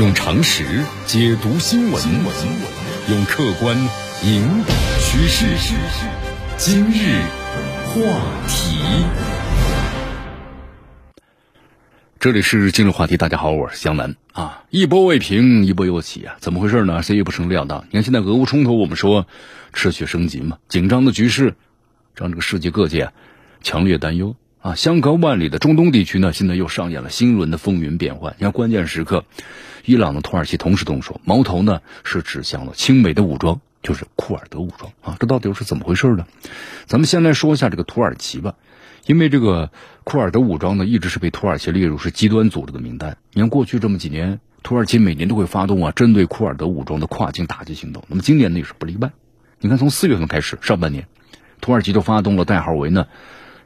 用常识解读新闻，用客观引导趋势。今日话题，这里是今日话题。大家好，我是江南啊。一波未平，一波又起啊！怎么回事呢？谁也不成料到。你看，现在俄乌冲突，我们说持续升级嘛，紧张的局势让这个世界各界强烈担忧。啊，相隔万里的中东地区呢，现在又上演了新一轮的风云变幻。你看，关键时刻，伊朗的土耳其同时动手，矛头呢是指向了亲美的武装，就是库尔德武装啊。这到底是怎么回事呢？咱们先来说一下这个土耳其吧，因为这个库尔德武装呢，一直是被土耳其列入是极端组织的名单。你看，过去这么几年，土耳其每年都会发动啊针对库尔德武装的跨境打击行动，那么今年呢也是不例外。你看，从四月份开始，上半年，土耳其就发动了代号为呢。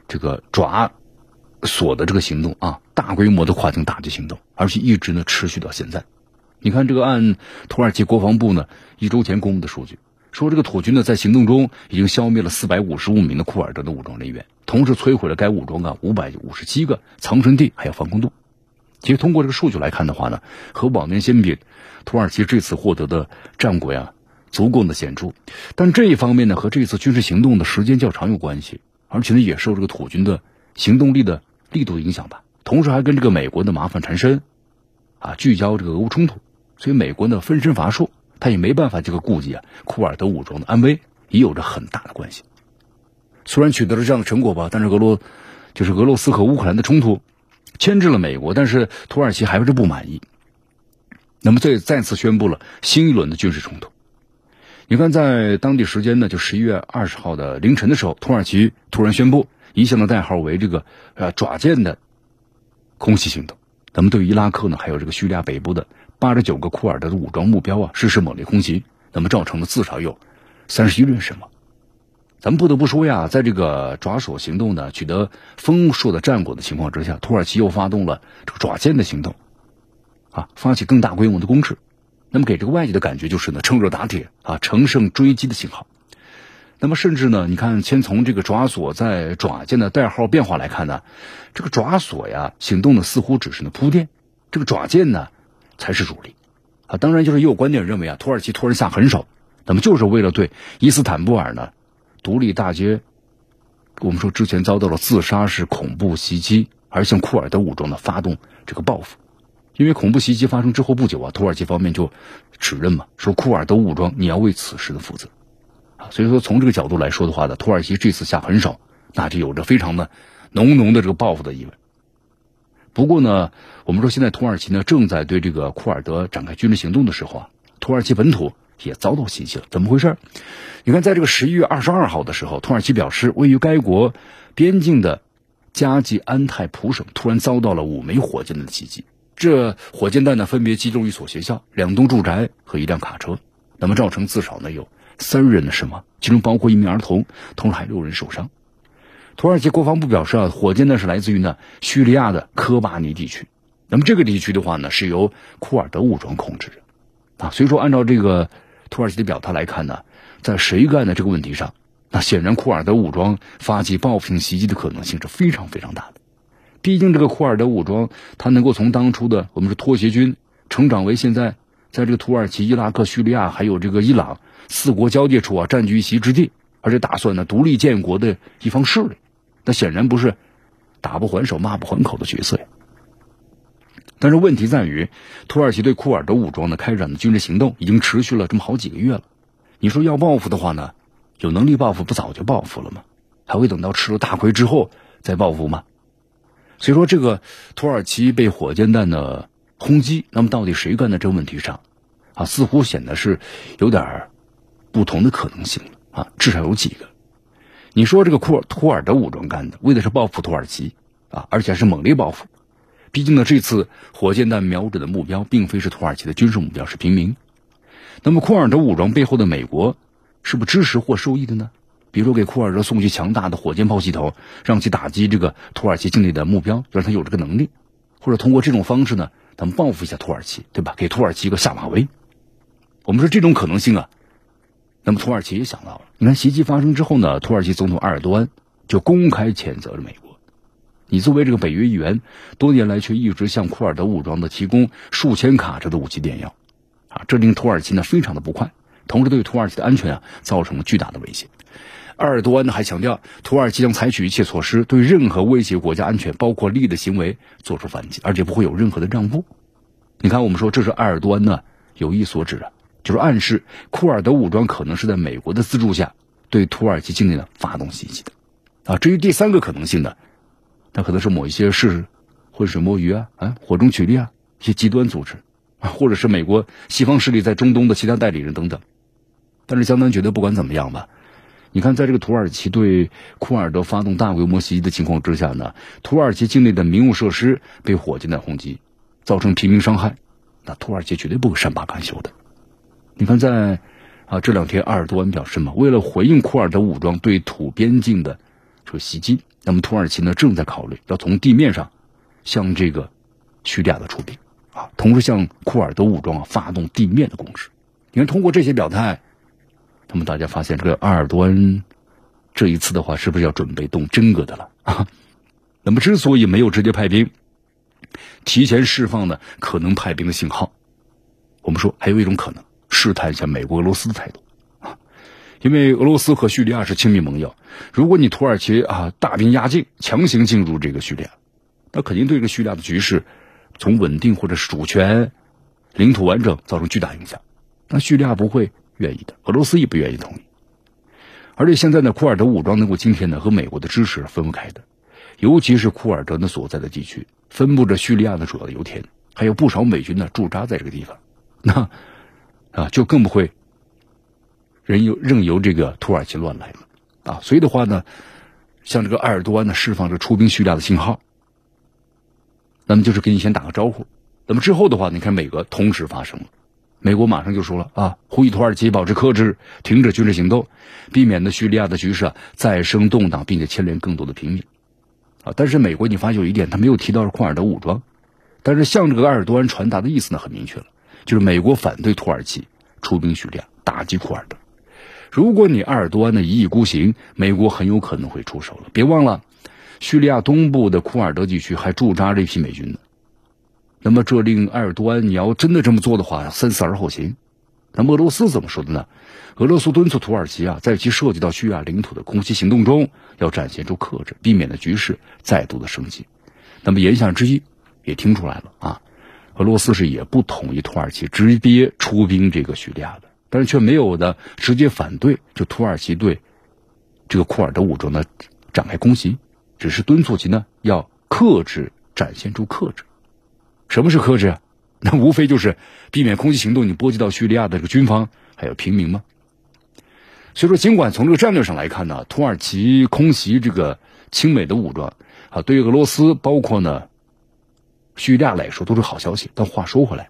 这个爪索的这个行动啊，大规模的跨境打击行动，而且一直呢持续到现在。你看，这个按土耳其国防部呢一周前公布的数据，说这个土军呢在行动中已经消灭了四百五十五名的库尔德的武装人员，同时摧毁了该武装啊五百五十七个藏身地还有防空洞。其实通过这个数据来看的话呢，和往年相比，土耳其这次获得的战果呀足够的显著。但这一方面呢和这次军事行动的时间较长有关系。而且呢，也受这个土军的行动力的力度影响吧，同时还跟这个美国的麻烦缠身，啊，聚焦这个俄乌冲突，所以美国呢分身乏术，他也没办法这个顾及啊库尔德武装的安危，也有着很大的关系。虽然取得了这样的成果吧，但是俄罗就是俄罗斯和乌克兰的冲突牵制了美国，但是土耳其还是不满意，那么这再次宣布了新一轮的军事冲突。你看，在当地时间呢，就十一月二十号的凌晨的时候，土耳其突然宣布一项的代号为这个呃爪剑的空袭行动。那么，对伊拉克呢，还有这个叙利亚北部的八十九个库尔德的武装目标啊，实施猛烈空袭，那么造成了至少有三十一人死亡。咱们不得不说呀，在这个爪索行动呢取得丰硕的战果的情况之下，土耳其又发动了这个爪剑的行动，啊，发起更大规模的攻势。那么给这个外界的感觉就是呢，趁热打铁啊，乘胜追击的信号。那么甚至呢，你看，先从这个爪索在爪剑的代号变化来看呢，这个爪索呀行动呢似乎只是呢铺垫，这个爪剑呢才是主力啊。当然，就是也有观点认为啊，土耳其突然下狠手，那么就是为了对伊斯坦布尔呢独立大街，我们说之前遭到了自杀式恐怖袭击，而向库尔德武装呢发动这个报复。因为恐怖袭击发生之后不久啊，土耳其方面就指认嘛，说库尔德武装你要为此事的负责，啊，所以说从这个角度来说的话呢，土耳其这次下狠手，那就有着非常的浓浓的这个报复的意味。不过呢，我们说现在土耳其呢正在对这个库尔德展开军事行动的时候啊，土耳其本土也遭到袭击了，怎么回事？你看，在这个十一月二十二号的时候，土耳其表示，位于该国边境的加济安泰普省突然遭到了五枚火箭弹的袭击。这火箭弹呢，分别击中一所学校、两栋住宅和一辆卡车，那么造成至少呢有三人的死亡，其中包括一名儿童，同时还六人受伤。土耳其国防部表示啊，火箭呢是来自于呢叙利亚的科巴尼地区，那么这个地区的话呢是由库尔德武装控制着，啊，所以说按照这个土耳其的表态来看呢，在谁干的这个问题上，那显然库尔德武装发起报复性袭击的可能性是非常非常大的。毕竟，这个库尔德武装，它能够从当初的我们是拖鞋军，成长为现在在这个土耳其、伊拉克、叙利亚还有这个伊朗四国交界处啊，占据一席之地，而且打算呢独立建国的一方势力，那显然不是打不还手、骂不还口的角色呀。但是问题在于，土耳其对库尔德武装的开展的军事行动已经持续了这么好几个月了。你说要报复的话呢，有能力报复不早就报复了吗？还会等到吃了大亏之后再报复吗？所以说，这个土耳其被火箭弹的轰击，那么到底谁干的这个问题上，啊，似乎显得是有点不同的可能性啊，至少有几个。你说这个库尔图尔德武装干的，为的是报复土耳其啊，而且是猛烈报复。毕竟呢，这次火箭弹瞄准的目标并非是土耳其的军事目标，是平民。那么库尔德武装背后的美国，是不支持或受益的呢？比如给库尔德送去强大的火箭炮系统，让其打击这个土耳其境内的目标，让他有这个能力，或者通过这种方式呢，咱们报复一下土耳其，对吧？给土耳其一个下马威。我们说这种可能性啊，那么土耳其也想到了。你看袭击发生之后呢，土耳其总统埃尔多安就公开谴责了美国，你作为这个北约议员，多年来却一直向库尔德武装的提供数千卡车的武器弹药，啊，这令土耳其呢非常的不快，同时对土耳其的安全啊造成了巨大的威胁。埃尔多安呢还强调，土耳其将采取一切措施，对任何威胁国家安全、包括利益的行为做出反击，而且不会有任何的让步。你看，我们说这是埃尔多安呢有意所指啊，就是暗示库尔德武装可能是在美国的资助下对土耳其境内呢发动袭击的。啊，至于第三个可能性呢？那可能是某一些是浑水摸鱼啊，啊，火中取栗啊，一些极端组织啊，或者是美国西方势力在中东的其他代理人等等。但是江南觉得，不管怎么样吧，你看，在这个土耳其对库尔德发动大规模袭击的情况之下呢，土耳其境内的民用设施被火箭弹轰击，造成平民伤害，那土耳其绝对不会善罢甘休的。你看，在啊这两天，埃尔多安表示嘛，为了回应库尔德武装对土边境的这个袭击。那么土耳其呢，正在考虑要从地面上向这个叙利亚的出兵啊，同时向库尔德武装啊发动地面的攻势。你看，通过这些表态，那么大家发现这个埃尔多安这一次的话，是不是要准备动真格的了 啊？那么之所以没有直接派兵，提前释放呢可能派兵的信号，我们说还有一种可能，试探一下美国、俄罗斯的态度。啊因为俄罗斯和叙利亚是亲密盟友，如果你土耳其啊大兵压境，强行进入这个叙利亚，那肯定对这个叙利亚的局势，从稳定或者是主权、领土完整造成巨大影响。那叙利亚不会愿意的，俄罗斯也不愿意同意。而且现在呢，库尔德武装能够今天呢和美国的支持分不开的，尤其是库尔德呢所在的地区，分布着叙利亚的主要的油田，还有不少美军呢驻扎在这个地方，那啊就更不会。任由任由这个土耳其乱来了，啊，所以的话呢，像这个埃尔多安呢释放这出兵叙利亚的信号，那么就是给你先打个招呼，那么之后的话，你看美国同时发生了，美国马上就说了啊，呼吁土耳其保持克制，停止军事行动，避免呢叙利亚的局势啊再生动荡，并且牵连更多的平民，啊，但是美国你发现有一点，他没有提到是库尔德武装，但是向这个埃尔多安传达的意思呢很明确了，就是美国反对土耳其出兵叙利亚，打击库尔德。如果你埃尔多安的一意孤行，美国很有可能会出手了。别忘了，叙利亚东部的库尔德地区还驻扎着一批美军呢。那么，这令埃尔多安，你要真的这么做的话，三思而后行。那么，俄罗斯怎么说的呢？俄罗斯敦促土耳其啊，在其涉及到叙利亚领土的空袭行动中，要展现出克制，避免的局势再度的升级。那么，言下之意也听出来了啊，俄罗斯是也不同意土耳其直接出兵这个叙利亚的。但是却没有的直接反对，就土耳其对这个库尔德武装呢展开攻击，只是敦促其呢要克制，展现出克制。什么是克制啊？那无非就是避免空袭行动你波及到叙利亚的这个军方还有平民吗？所以说，尽管从这个战略上来看呢，土耳其空袭这个亲美的武装啊，对于俄罗斯包括呢叙利亚来说都是好消息。但话说回来。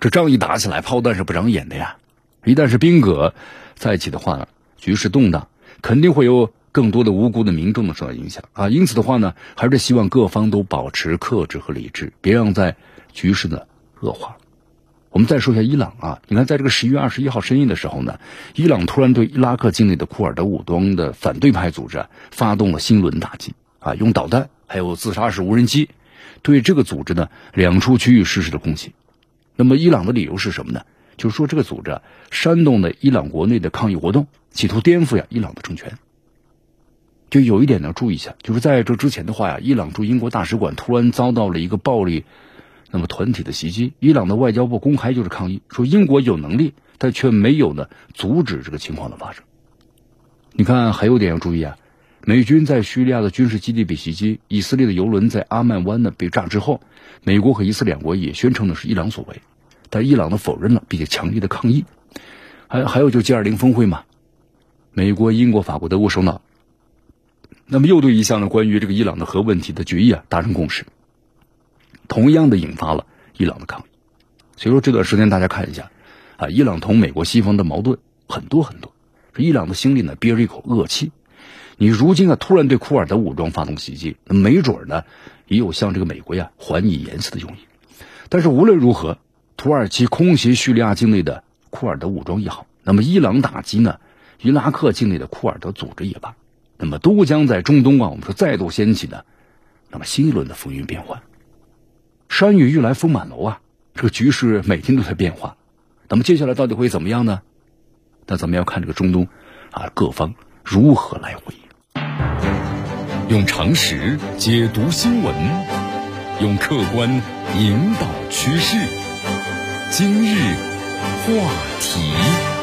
这仗一打起来，炮弹是不长眼的呀！一旦是兵戈在一起的话呢，局势动荡，肯定会有更多的无辜的民众受到影响啊！因此的话呢，还是希望各方都保持克制和理智，别让在局势的恶化。我们再说一下伊朗啊，你看，在这个十一月二十一号深夜的时候呢，伊朗突然对伊拉克境内的库尔德武装的反对派组织发动了新轮打击啊，用导弹还有自杀式无人机对这个组织呢两处区域实施了攻击。那么，伊朗的理由是什么呢？就是说，这个组织煽动了伊朗国内的抗议活动，企图颠覆呀伊朗的政权。就有一点呢，注意一下，就是在这之前的话呀，伊朗驻英国大使馆突然遭到了一个暴力那么团体的袭击，伊朗的外交部公开就是抗议，说英国有能力，但却没有呢阻止这个情况的发生。你看，还有点要注意啊，美军在叙利亚的军事基地被袭击，以色列的油轮在阿曼湾呢被炸之后。美国和以色列两国也宣称呢是伊朗所为，但伊朗呢否认了，并且强烈的抗议。还还有就 G 二零峰会嘛，美国、英国、法国、德国首脑，那么又对一项呢关于这个伊朗的核问题的决议啊达成共识，同样的引发了伊朗的抗议。所以说这段时间大家看一下啊，伊朗同美国西方的矛盾很多很多，这伊朗的心里呢憋着一口恶气。你如今啊突然对库尔德武装发动袭击，那没准呢，也有向这个美国啊还以颜色的用意。但是无论如何，土耳其空袭叙利亚境内的库尔德武装也好，那么伊朗打击呢，伊拉克境内的库尔德组织也罢，那么都将在中东啊，我们说再度掀起呢。那么新一轮的风云变幻，山雨欲来风满楼啊，这个局势每天都在变化，那么接下来到底会怎么样呢？那咱们要看这个中东啊各方如何来回。用常识解读新闻用客观引导趋势。今日话题。